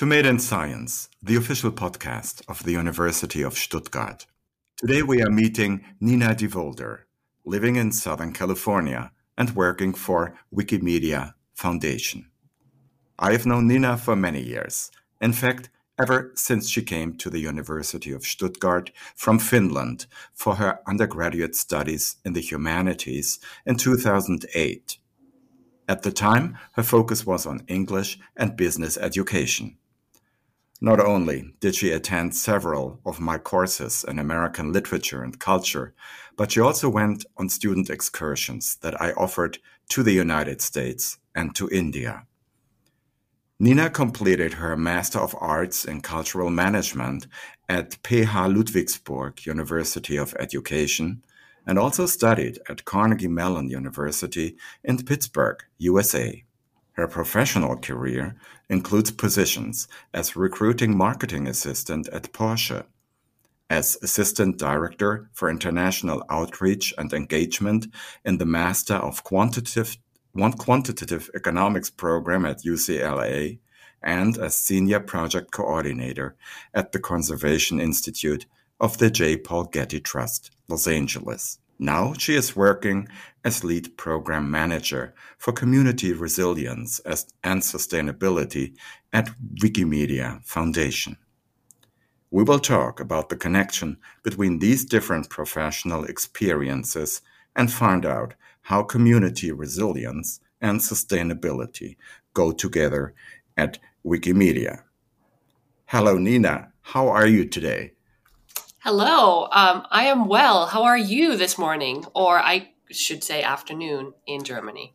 To Made in Science, the official podcast of the University of Stuttgart. Today we are meeting Nina Devolder, living in Southern California and working for Wikimedia Foundation. I have known Nina for many years. In fact, ever since she came to the University of Stuttgart from Finland for her undergraduate studies in the humanities in 2008. At the time, her focus was on English and business education. Not only did she attend several of my courses in American literature and culture, but she also went on student excursions that I offered to the United States and to India. Nina completed her Master of Arts in Cultural Management at PH Ludwigsburg University of Education and also studied at Carnegie Mellon University in Pittsburgh, USA. Her professional career includes positions as recruiting marketing assistant at Porsche, as assistant director for international outreach and engagement in the Master of Quantitative, Quantitative Economics program at UCLA, and as senior project coordinator at the Conservation Institute of the J. Paul Getty Trust, Los Angeles. Now she is working as lead program manager for community resilience and sustainability at Wikimedia Foundation. We will talk about the connection between these different professional experiences and find out how community resilience and sustainability go together at Wikimedia. Hello, Nina. How are you today? Hello, um, I am well. How are you this morning? Or I should say afternoon in Germany.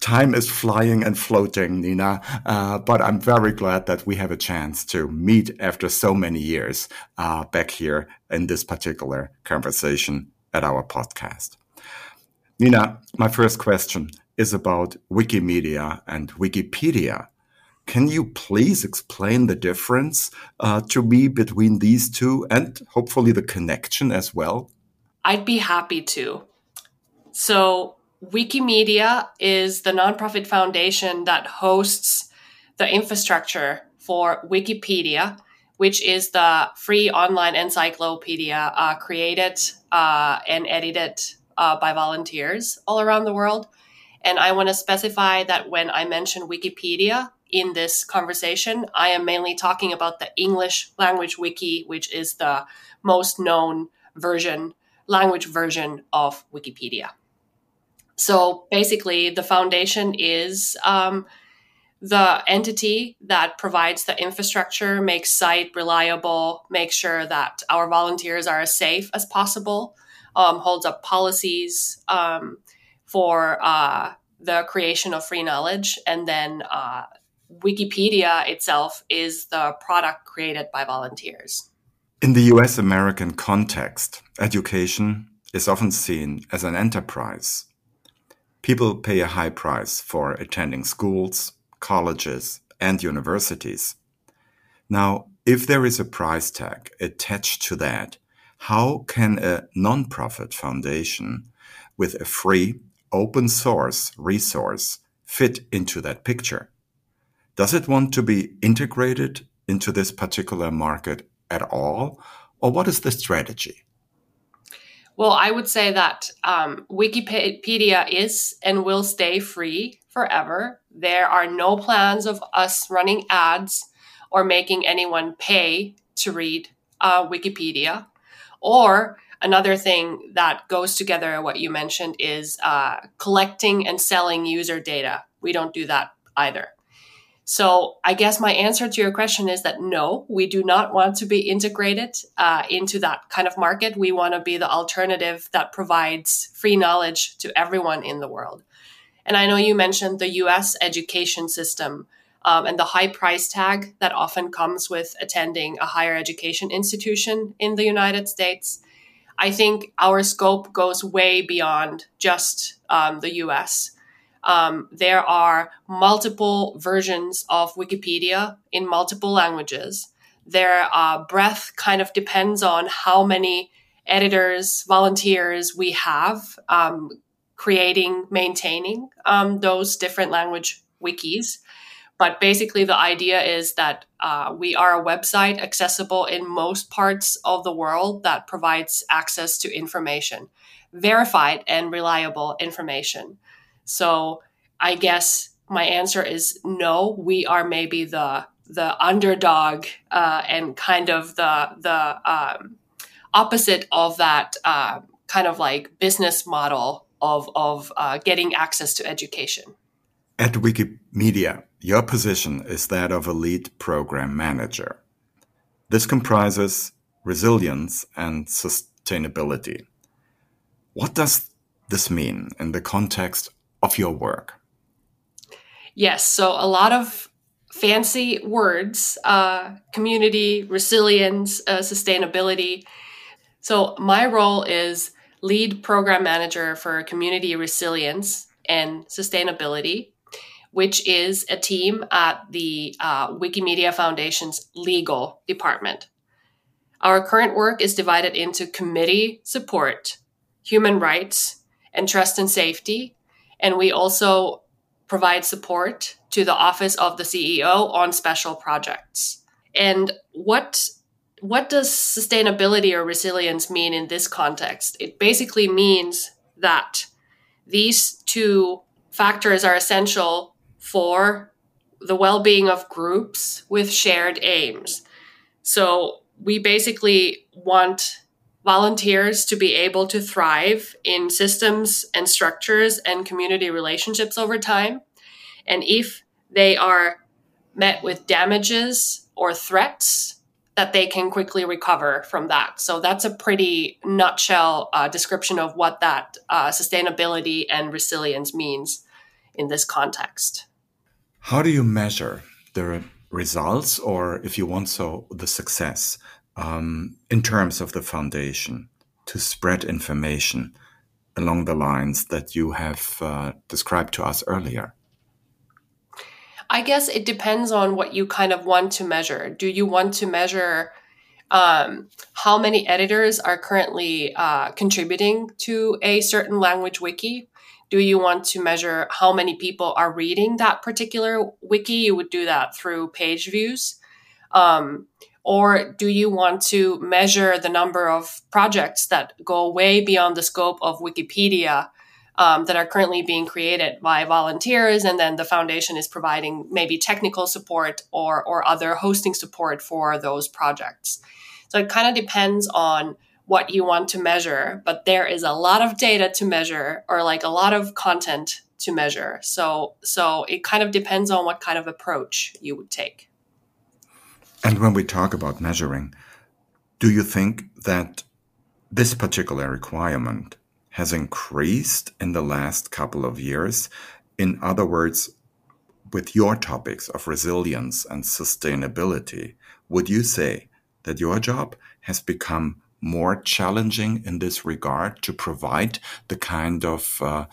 Time is flying and floating, Nina, uh, but I'm very glad that we have a chance to meet after so many years uh, back here in this particular conversation at our podcast. Nina, my first question is about Wikimedia and Wikipedia. Can you please explain the difference uh, to me between these two and hopefully the connection as well? I'd be happy to. So, Wikimedia is the nonprofit foundation that hosts the infrastructure for Wikipedia, which is the free online encyclopedia uh, created uh, and edited uh, by volunteers all around the world. And I want to specify that when I mention Wikipedia, in this conversation, I am mainly talking about the English language wiki, which is the most known version, language version of Wikipedia. So basically, the foundation is um, the entity that provides the infrastructure, makes site reliable, makes sure that our volunteers are as safe as possible, um, holds up policies um, for uh, the creation of free knowledge, and then uh, Wikipedia itself is the product created by volunteers. In the US American context, education is often seen as an enterprise. People pay a high price for attending schools, colleges, and universities. Now, if there is a price tag attached to that, how can a nonprofit foundation with a free, open source resource fit into that picture? Does it want to be integrated into this particular market at all? Or what is the strategy? Well, I would say that um, Wikipedia is and will stay free forever. There are no plans of us running ads or making anyone pay to read uh, Wikipedia. Or another thing that goes together, what you mentioned, is uh, collecting and selling user data. We don't do that either. So I guess my answer to your question is that no, we do not want to be integrated uh, into that kind of market. We want to be the alternative that provides free knowledge to everyone in the world. And I know you mentioned the US education system um, and the high price tag that often comes with attending a higher education institution in the United States. I think our scope goes way beyond just um, the US um, there are multiple versions of Wikipedia in multiple languages. Their uh, breadth kind of depends on how many editors, volunteers we have um, creating, maintaining um, those different language wikis. But basically, the idea is that uh, we are a website accessible in most parts of the world that provides access to information, verified and reliable information. So I guess my answer is no. We are maybe the the underdog uh, and kind of the the um, opposite of that uh, kind of like business model of of uh, getting access to education. At Wikimedia, your position is that of a lead program manager. This comprises resilience and sustainability. What does this mean in the context of your work? Yes, so a lot of fancy words uh, community, resilience, uh, sustainability. So, my role is lead program manager for community resilience and sustainability which is a team at the uh, Wikimedia Foundation's legal department. Our current work is divided into committee support, human rights, and trust and safety. And we also provide support to the office of the CEO on special projects. And what what does sustainability or resilience mean in this context? It basically means that these two factors are essential for the well being of groups with shared aims. So we basically want volunteers to be able to thrive in systems and structures and community relationships over time. And if they are met with damages or threats, that they can quickly recover from that. So that's a pretty nutshell uh, description of what that uh, sustainability and resilience means in this context. How do you measure the results, or if you want so, the success um, in terms of the foundation to spread information along the lines that you have uh, described to us earlier? I guess it depends on what you kind of want to measure. Do you want to measure um, how many editors are currently uh, contributing to a certain language wiki? do you want to measure how many people are reading that particular wiki? You would do that through page views. Um, or do you want to measure the number of projects that go way beyond the scope of Wikipedia um, that are currently being created by volunteers, and then the foundation is providing maybe technical support or or other hosting support for those projects. So it kind of depends on what you want to measure, but there is a lot of data to measure or like a lot of content to measure. So so it kind of depends on what kind of approach you would take. And when we talk about measuring, do you think that this particular requirement has increased in the last couple of years? In other words, with your topics of resilience and sustainability, would you say that your job has become more challenging in this regard to provide the kind of uh,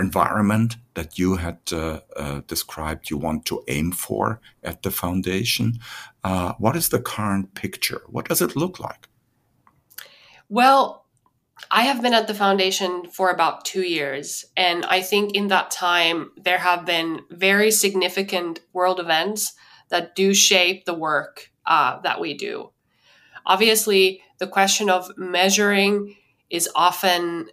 environment that you had uh, uh, described you want to aim for at the foundation? Uh, what is the current picture? What does it look like? Well, I have been at the foundation for about two years. And I think in that time, there have been very significant world events that do shape the work uh, that we do. Obviously, the question of measuring is often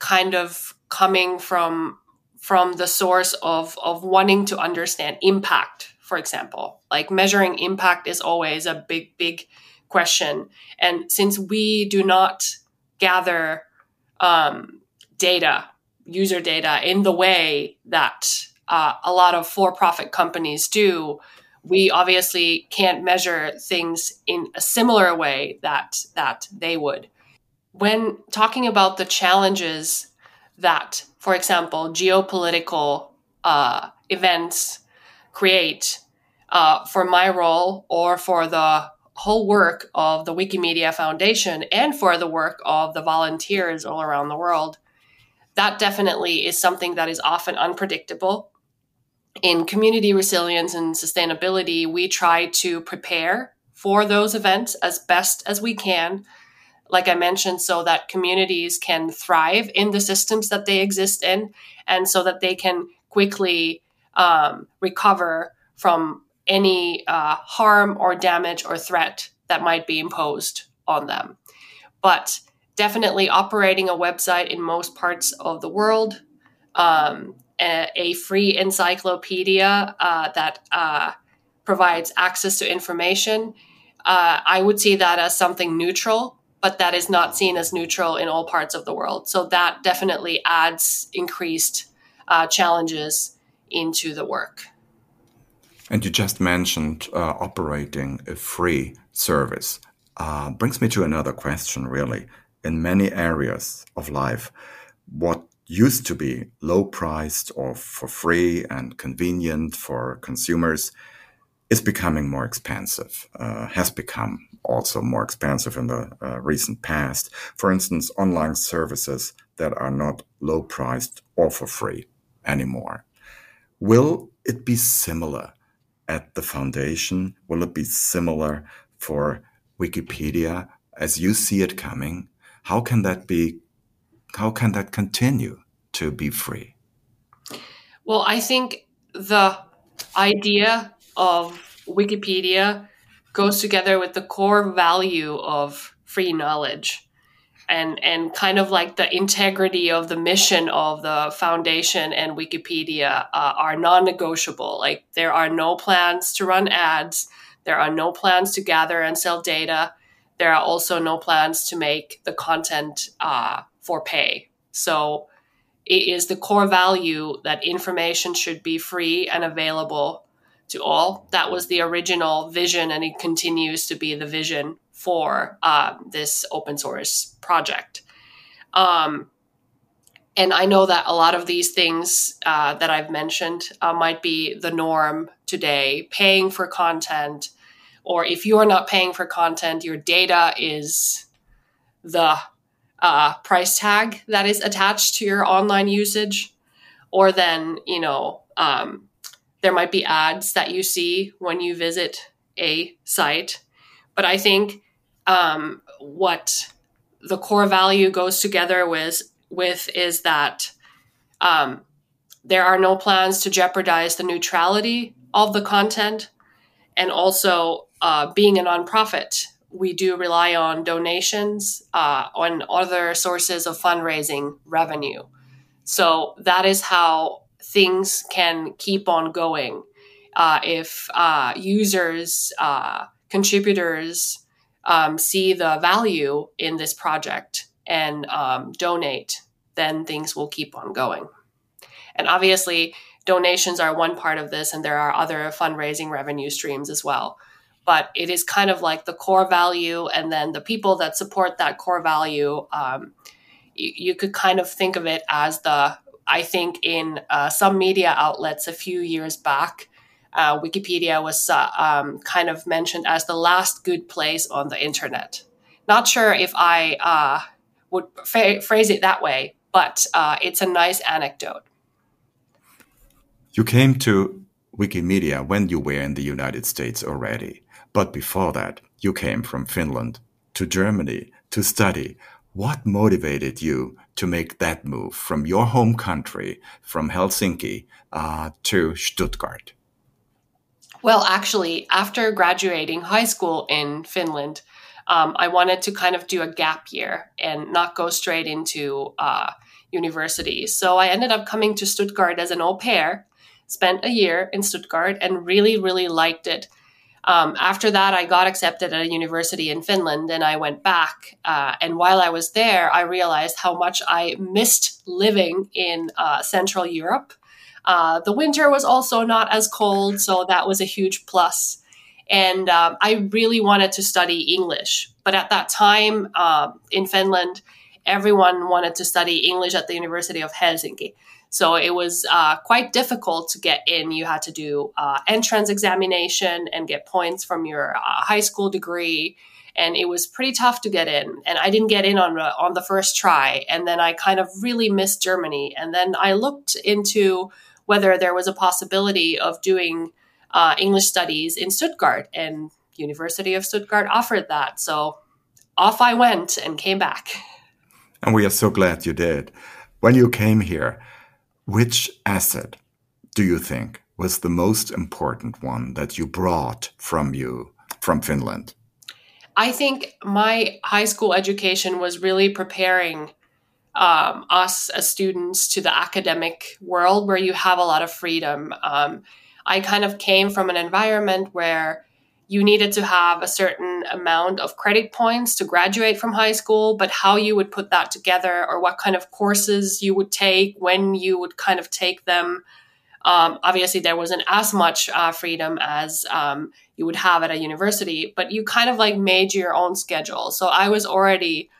kind of coming from from the source of of wanting to understand impact for example. Like measuring impact is always a big big question. And since we do not gather um, data user data in the way that uh, a lot of for-profit companies do we obviously can't measure things in a similar way that that they would. When talking about the challenges that for example geopolitical uh, events create uh, for my role or for the whole work of the wikimedia foundation and for the work of the volunteers all around the world that definitely is something that is often unpredictable in community resilience and sustainability, we try to prepare for those events as best as we can. Like I mentioned, so that communities can thrive in the systems that they exist in and so that they can quickly um, recover from any uh, harm or damage or threat that might be imposed on them. But definitely operating a website in most parts of the world, um, a, a, free encyclopedia uh, that uh, provides access to information. Uh, I would see that as something neutral, but that is not seen as neutral in all parts of the world. So that definitely adds increased uh, challenges into the work. And you just mentioned uh, operating a free service. Brings me to another question, really. In many areas of life, what used to be low priced or for free and convenient for consumers is becoming more expensive, uh, has become also more expensive in the uh, recent past. For instance, online services that are not low priced or for free anymore. Will it be similar at the foundation? Will it be similar for Wikipedia as you see it coming? How can that be? How can that continue to be free? Well, I think the idea of Wikipedia goes together with the core value of free knowledge and and kind of like the integrity of the mission of the foundation and Wikipedia uh, are non-negotiable. Like there are no plans to run ads, there are no plans to gather and sell data. There are also no plans to make the content uh, for pay. So it is the core value that information should be free and available to all. That was the original vision, and it continues to be the vision for uh, this open source project. Um, and I know that a lot of these things uh, that I've mentioned uh, might be the norm today, paying for content, or if you are not paying for content, your data is the uh, price tag that is attached to your online usage, or then, you know, um, there might be ads that you see when you visit a site. But I think um, what the core value goes together with with is that um, there are no plans to jeopardize the neutrality of the content, and also uh, being a nonprofit, we do rely on donations uh, on other sources of fundraising revenue. So that is how things can keep on going. Uh, if uh, users, uh, contributors um, see the value in this project and um, donate, then things will keep on going. And obviously, donations are one part of this, and there are other fundraising revenue streams as well. But it is kind of like the core value, and then the people that support that core value. Um, you, you could kind of think of it as the I think in uh, some media outlets a few years back, uh, Wikipedia was uh, um, kind of mentioned as the last good place on the internet. Not sure if I uh, would phrase it that way, but uh, it's a nice anecdote. You came to Wikimedia when you were in the United States already, but before that, you came from Finland to Germany to study. What motivated you to make that move from your home country, from Helsinki, uh, to Stuttgart? Well, actually, after graduating high school in Finland, um, I wanted to kind of do a gap year and not go straight into uh, university. So I ended up coming to Stuttgart as an au pair, spent a year in Stuttgart, and really, really liked it. Um, after that, I got accepted at a university in Finland and I went back. Uh, and while I was there, I realized how much I missed living in uh, Central Europe. Uh, the winter was also not as cold, so that was a huge plus. And um, I really wanted to study English. But at that time um, in Finland, everyone wanted to study English at the University of Helsinki. So it was uh, quite difficult to get in. You had to do uh, entrance examination and get points from your uh, high school degree, and it was pretty tough to get in. And I didn't get in on on the first try, and then I kind of really missed Germany. And then I looked into whether there was a possibility of doing uh, English studies in Stuttgart, and University of Stuttgart offered that. So off I went and came back. And we are so glad you did. When you came here, which asset do you think was the most important one that you brought from you from Finland? I think my high school education was really preparing um, us as students to the academic world where you have a lot of freedom. Um, I kind of came from an environment where you needed to have a certain amount of credit points to graduate from high school, but how you would put that together or what kind of courses you would take, when you would kind of take them. Um, obviously, there wasn't as much uh, freedom as um, you would have at a university, but you kind of like made your own schedule. So I was already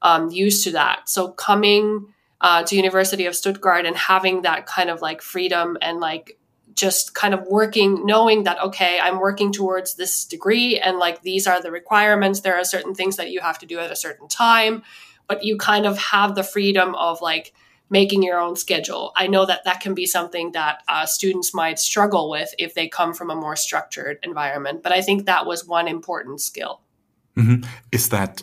um, used to that. So coming uh, to University of Stuttgart and having that kind of like freedom and like just kind of working, knowing that, okay, I'm working towards this degree and like these are the requirements. There are certain things that you have to do at a certain time, but you kind of have the freedom of like making your own schedule. I know that that can be something that uh, students might struggle with if they come from a more structured environment, but I think that was one important skill. Mm-hmm. Is that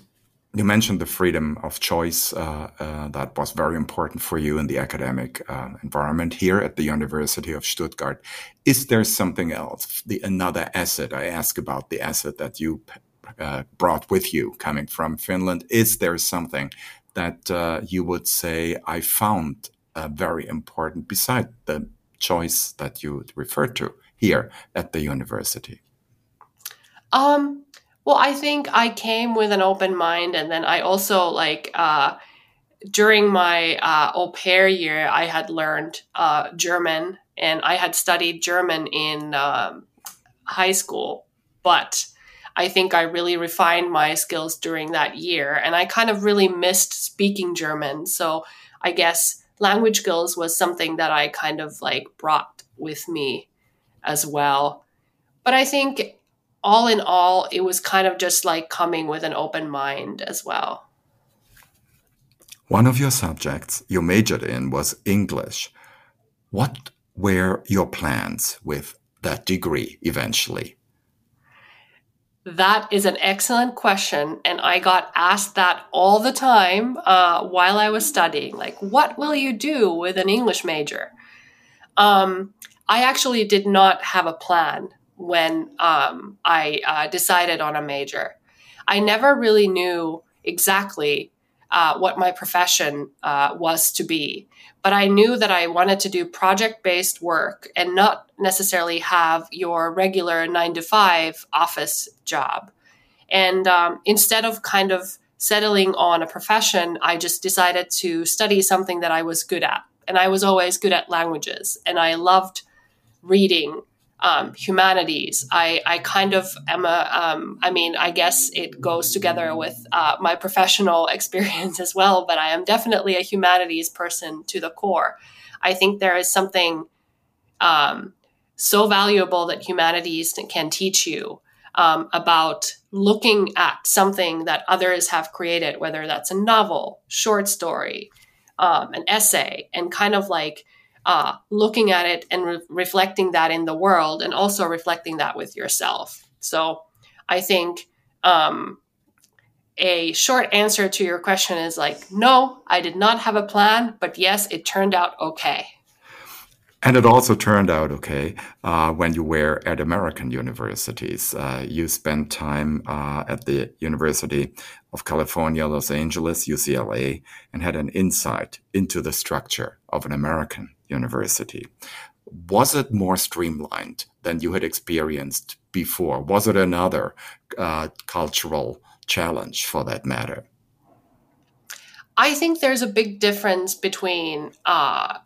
you mentioned the freedom of choice uh, uh, that was very important for you in the academic uh, environment here at the University of Stuttgart. Is there something else, the another asset? I ask about the asset that you uh, brought with you coming from Finland. Is there something that uh, you would say I found uh, very important beside the choice that you referred to here at the university? Um, well, I think I came with an open mind, and then I also like uh, during my uh, au pair year, I had learned uh, German, and I had studied German in um, high school, but I think I really refined my skills during that year, and I kind of really missed speaking German. So I guess language skills was something that I kind of like brought with me as well. But I think all in all, it was kind of just like coming with an open mind as well. One of your subjects you majored in was English. What were your plans with that degree eventually? That is an excellent question. And I got asked that all the time uh, while I was studying. Like, what will you do with an English major? Um, I actually did not have a plan when um, I uh, decided on a major. I never really knew exactly uh, what my profession uh, was to be, but I knew that I wanted to do project based work and not necessarily have your regular nine to five office job. And um, instead of kind of settling on a profession, I just decided to study something that I was good at. And I was always good at languages, and I loved reading um, humanities. I, I kind of am a, um, I mean, I guess it goes together with uh, my professional experience as well, but I am definitely a humanities person to the core. I think there is something um, so valuable that humanities can teach you um, about looking at something that others have created, whether that's a novel, short story, um, an essay, and kind of like uh, looking at it and re- reflecting that in the world and also reflecting that with yourself. So I think um, a short answer to your question is like, no, I did not have a plan, but yes, it turned out okay. And it also turned out okay uh, when you were at American universities. Uh, you spent time uh, at the University of California, Los Angeles, UCLA, and had an insight into the structure of an American university. Was it more streamlined than you had experienced before? Was it another uh, cultural challenge for that matter? I think there's a big difference between uh,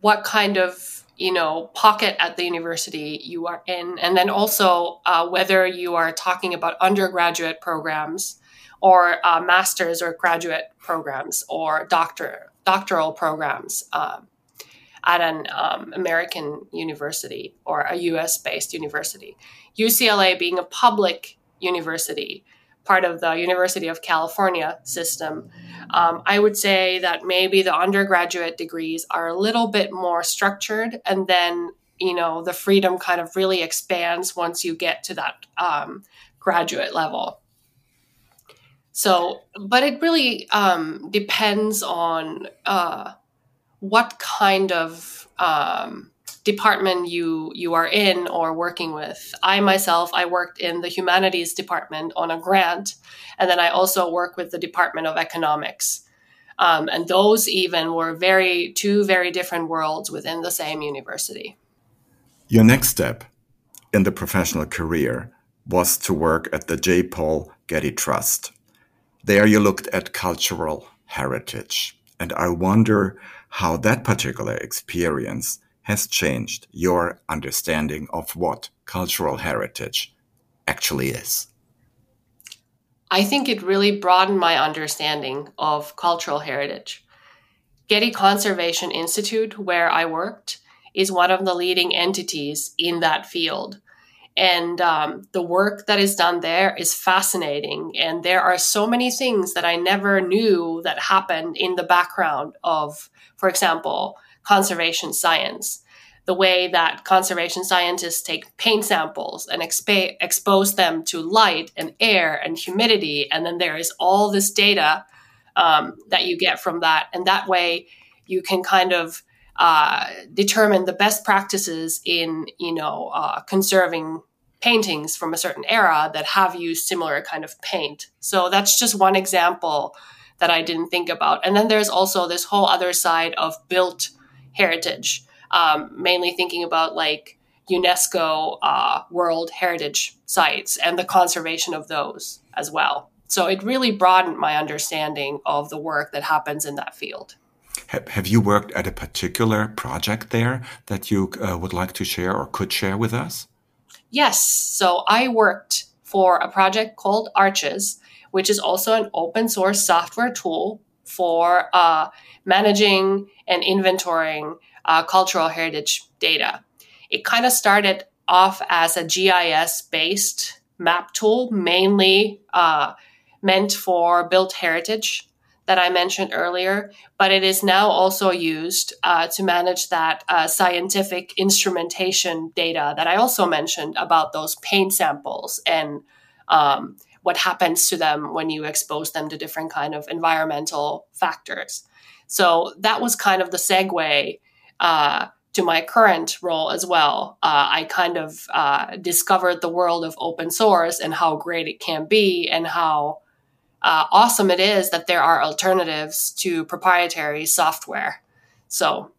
what kind of you know pocket at the university you are in, and then also uh, whether you are talking about undergraduate programs or uh, master's or graduate programs or doctor doctoral programs. Um, at an um, American university or a US based university. UCLA being a public university, part of the University of California system, um, I would say that maybe the undergraduate degrees are a little bit more structured and then you know the freedom kind of really expands once you get to that um, graduate level so but it really um, depends on uh, what kind of um, department you you are in or working with. I myself, I worked in the humanities department on a grant, and then I also work with the Department of Economics. Um, and those even were very two very different worlds within the same university. Your next step in the professional career was to work at the J. Paul Getty Trust. There you looked at cultural heritage. And I wonder how that particular experience has changed your understanding of what cultural heritage actually is. I think it really broadened my understanding of cultural heritage. Getty Conservation Institute, where I worked, is one of the leading entities in that field. And um, the work that is done there is fascinating. And there are so many things that I never knew that happened in the background of, for example, conservation science. The way that conservation scientists take paint samples and exp- expose them to light and air and humidity. And then there is all this data um, that you get from that. And that way you can kind of uh, determine the best practices in you know uh, conserving paintings from a certain era that have used similar kind of paint. So that's just one example that I didn't think about. And then there's also this whole other side of built heritage, um, mainly thinking about like UNESCO uh, World Heritage sites and the conservation of those as well. So it really broadened my understanding of the work that happens in that field. Have, you worked at a particular project there that you uh, would like to share or could share with us? Yes. So I worked for a project called Arches, which is also an open source software tool for uh, managing and inventorying uh, cultural heritage data. It kind of started off as a GIS based map tool, mainly uh, meant for built heritage that I mentioned earlier, but it is now also used uh, to manage that uh, scientific instrumentation data that I also mentioned about those paint samples and um, what happens to them when you expose them to different kind of environmental factors. So that was kind of the segue uh, to my current role as well. Uh, I kind of uh, discovered the world of open source and how great it can be and how uh, awesome it is that there are alternatives to proprietary software. So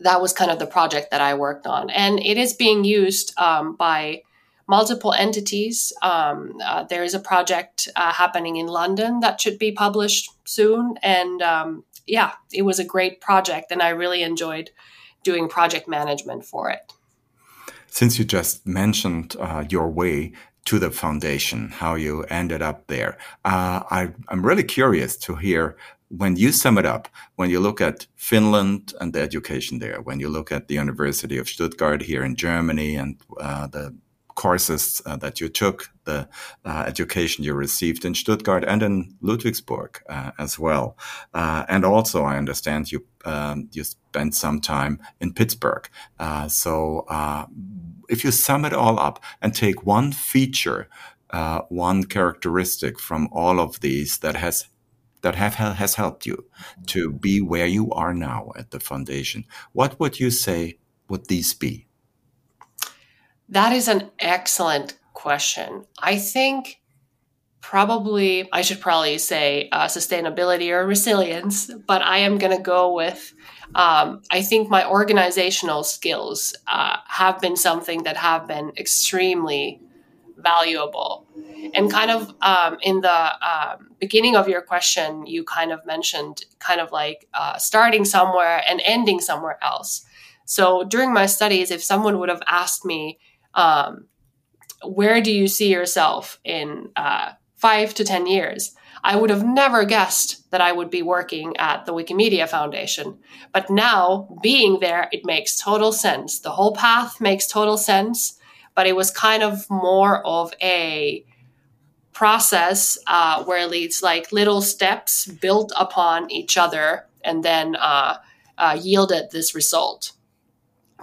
that was kind of the project that I worked on. And it is being used um, by multiple entities. Um, uh, there is a project uh, happening in London that should be published soon. And um, yeah, it was a great project, and I really enjoyed doing project management for it. Since you just mentioned uh, your way to the foundation, how you ended up there. Uh, I, I'm really curious to hear when you sum it up, when you look at Finland and the education there, when you look at the University of Stuttgart here in Germany and uh, the courses uh, that you took, the uh, education you received in Stuttgart and in Ludwigsburg uh, as well. Uh, and also, I understand you um, you spent some time in Pittsburgh. Uh, so, uh, if you sum it all up and take one feature, uh, one characteristic from all of these that has that have has helped you to be where you are now at the foundation, what would you say would these be? That is an excellent question. I think probably, I should probably say uh, sustainability or resilience, but I am going to go with um, I think my organizational skills uh, have been something that have been extremely valuable. And kind of um, in the um, beginning of your question, you kind of mentioned kind of like uh, starting somewhere and ending somewhere else. So during my studies, if someone would have asked me, um, where do you see yourself in uh, five to 10 years? I would have never guessed that I would be working at the Wikimedia Foundation. But now, being there, it makes total sense. The whole path makes total sense, but it was kind of more of a process uh, where it's like little steps built upon each other and then uh, uh, yielded this result.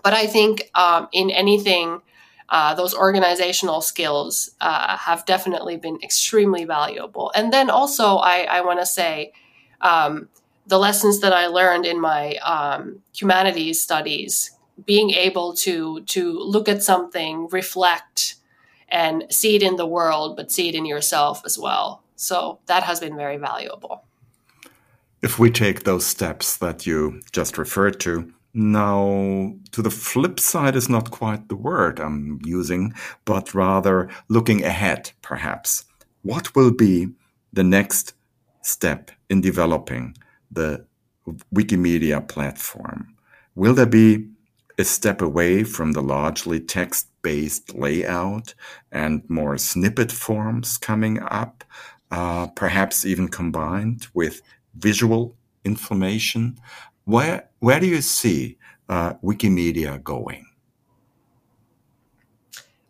But I think um, in anything uh, those organizational skills uh, have definitely been extremely valuable. And then also, I, I want to say um, the lessons that I learned in my um, humanities studies being able to to look at something, reflect, and see it in the world, but see it in yourself as well. So that has been very valuable. If we take those steps that you just referred to, now, to the flip side is not quite the word I'm using, but rather looking ahead, perhaps. What will be the next step in developing the Wikimedia platform? Will there be a step away from the largely text based layout and more snippet forms coming up, uh, perhaps even combined with visual information? Where where do you see uh, Wikimedia going?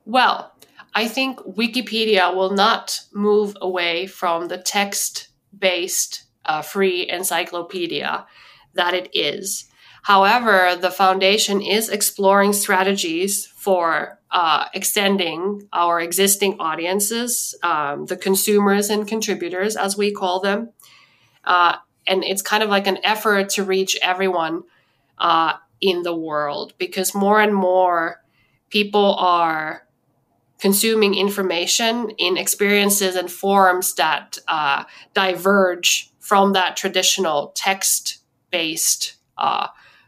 Well, I think Wikipedia will not move away from the text based uh, free encyclopedia that it is. However, the foundation is exploring strategies for uh, extending our existing audiences, um, the consumers and contributors, as we call them, uh, and it's kind of like an effort to reach everyone uh, in the world because more and more people are consuming information in experiences and forms that uh, diverge from that traditional text based uh,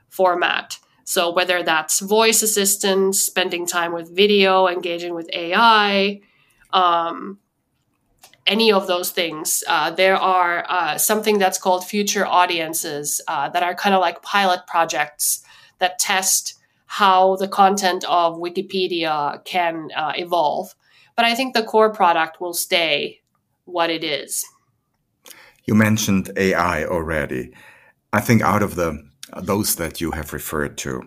format. So, whether that's voice assistants, spending time with video, engaging with AI, um, any of those things. Uh, there are uh, something that's called future audiences uh, that are kind of like pilot projects that test how the content of Wikipedia can uh, evolve. But I think the core product will stay what it is. You mentioned AI already. I think out of the those that you have referred to,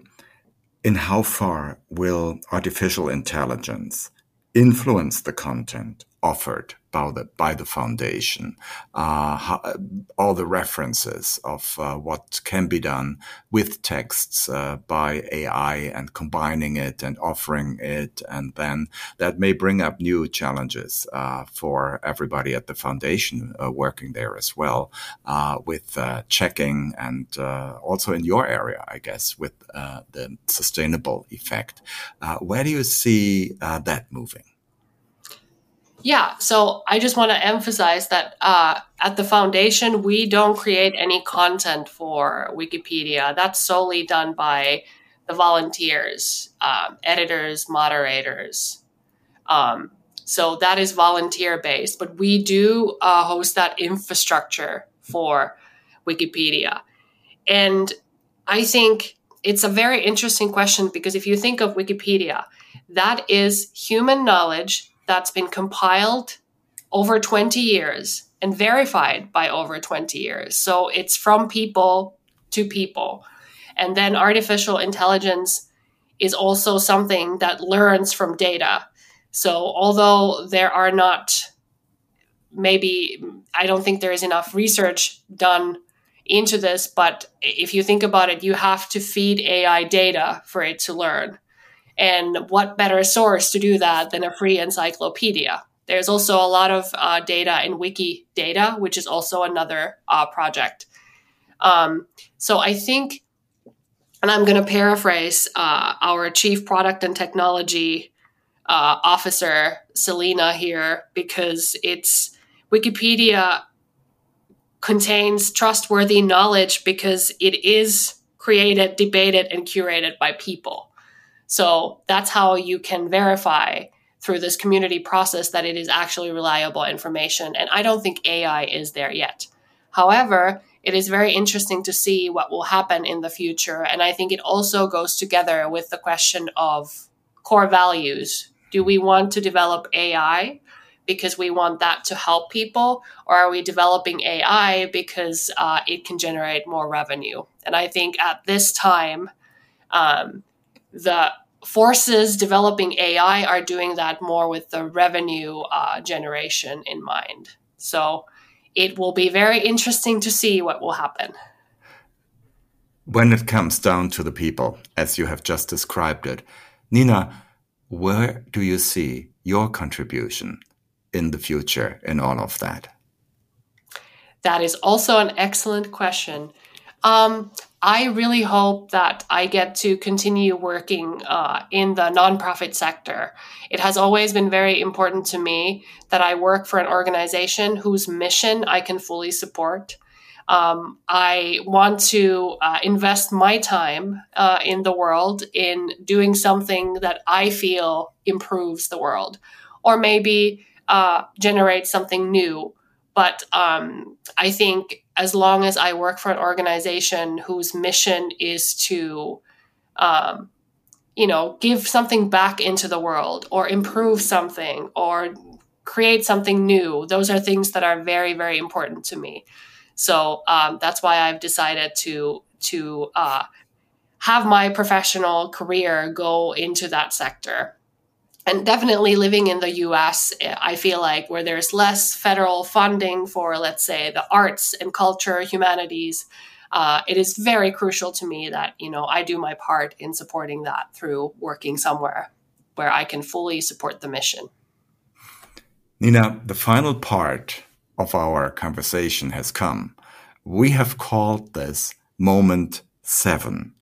in how far will artificial intelligence influence the content offered by the by the foundation, uh, how, all the references of uh, what can be done with texts uh, by AI and combining it and offering it, and then that may bring up new challenges uh, for everybody at the foundation uh, working there as well, uh, with checking and also in your area, I guess, with the sustainable effect. where do you see that moving? Yeah, so I just want to emphasize that uh, at the foundation, we don't create any content for Wikipedia. That's solely done by the volunteers, um, editors, moderators. Um, so that is volunteer based, but we do uh, host that infrastructure for Wikipedia. And I think it's a very interesting question because if you think of Wikipedia, that is human knowledge that's been compiled over 20 years and verified by over 20 years. So it's from people to people. And then artificial intelligence is also something that learns from data. So although there are not maybe I don't think there is enough research done into this, but if you think about it, you have to feed AI data for it to learn. And what better source to do that than a free encyclopedia? There's also a lot of uh, data in Wikidata, which is also another uh, project. Um, so I think, and I'm going to paraphrase uh, our chief product and technology uh, officer, Selena, here, because it's Wikipedia contains trustworthy knowledge because it is created, debated, and curated by people. So that's how you can verify through this community process that it is actually reliable information. And I don't think AI is there yet. However, it is very interesting to see what will happen in the future. And I think it also goes together with the question of core values. Do we want to develop AI because we want that to help people? Or are we developing AI because uh, it can generate more revenue? And I think at this time, um, the forces developing AI are doing that more with the revenue uh, generation in mind. So it will be very interesting to see what will happen. When it comes down to the people, as you have just described it, Nina, where do you see your contribution in the future in all of that? That is also an excellent question. Um, I really hope that I get to continue working uh, in the nonprofit sector. It has always been very important to me that I work for an organization whose mission I can fully support. Um, I want to uh, invest my time uh, in the world in doing something that I feel improves the world, or maybe uh, generate something new. But um, I think as long as I work for an organization whose mission is to, um, you know, give something back into the world or improve something or create something new, those are things that are very, very important to me. So um, that's why I've decided to to uh, have my professional career go into that sector and definitely living in the US, I feel like where there's less federal funding for, let's say, the arts and culture, humanities, uh, it is very crucial to me that you know I do my part in supporting that through working somewhere where I can fully support the mission. Nina, the final part of our conversation has come. We have called this moment seven.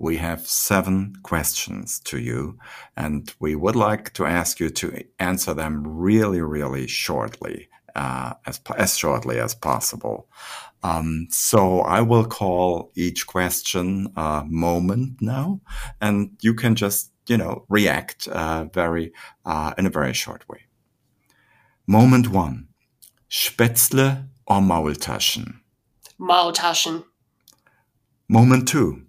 We have seven questions to you, and we would like to ask you to answer them really, really shortly, uh, as, as shortly as possible. Um, so I will call each question a moment now, and you can just, you know, react uh, very uh, in a very short way. Moment one: Spätzle or Maultaschen? Maultaschen. Moment two.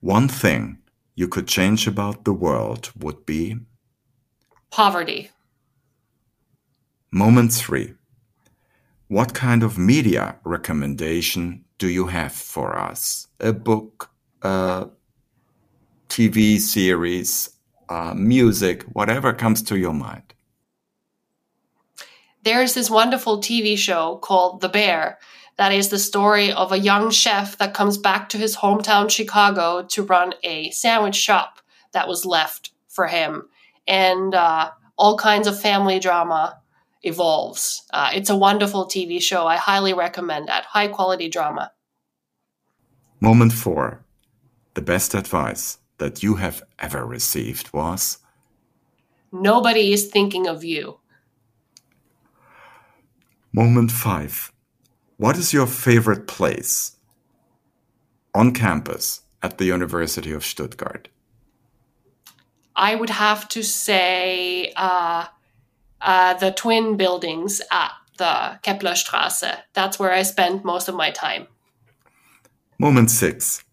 One thing you could change about the world would be poverty. Moment three. What kind of media recommendation do you have for us? A book, a TV series, uh, music, whatever comes to your mind. There's this wonderful TV show called The Bear that is the story of a young chef that comes back to his hometown, Chicago, to run a sandwich shop that was left for him. And uh, all kinds of family drama evolves. Uh, it's a wonderful TV show. I highly recommend that. High quality drama. Moment four. The best advice that you have ever received was Nobody is thinking of you. Moment five. What is your favorite place on campus at the University of Stuttgart? I would have to say uh, uh, the twin buildings at the Keplerstrasse. That's where I spend most of my time. Moment six.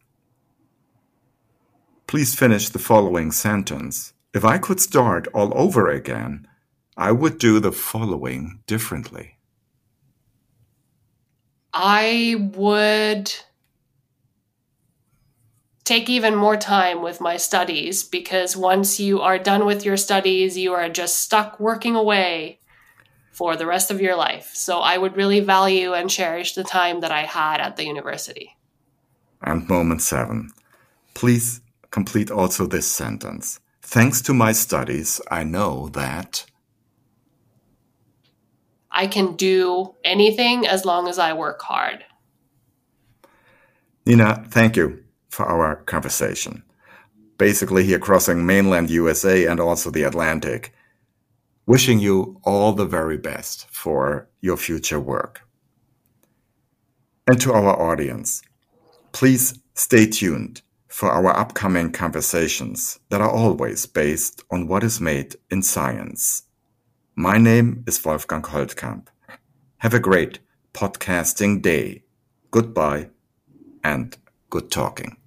Please finish the following sentence. If I could start all over again, I would do the following differently. I would take even more time with my studies because once you are done with your studies, you are just stuck working away for the rest of your life. So I would really value and cherish the time that I had at the university. And moment seven. Please complete also this sentence. Thanks to my studies, I know that. I can do anything as long as I work hard. Nina, thank you for our conversation. Basically, here crossing mainland USA and also the Atlantic. Wishing you all the very best for your future work. And to our audience, please stay tuned for our upcoming conversations that are always based on what is made in science. My name is Wolfgang Holtkamp. Have a great podcasting day. Goodbye and good talking.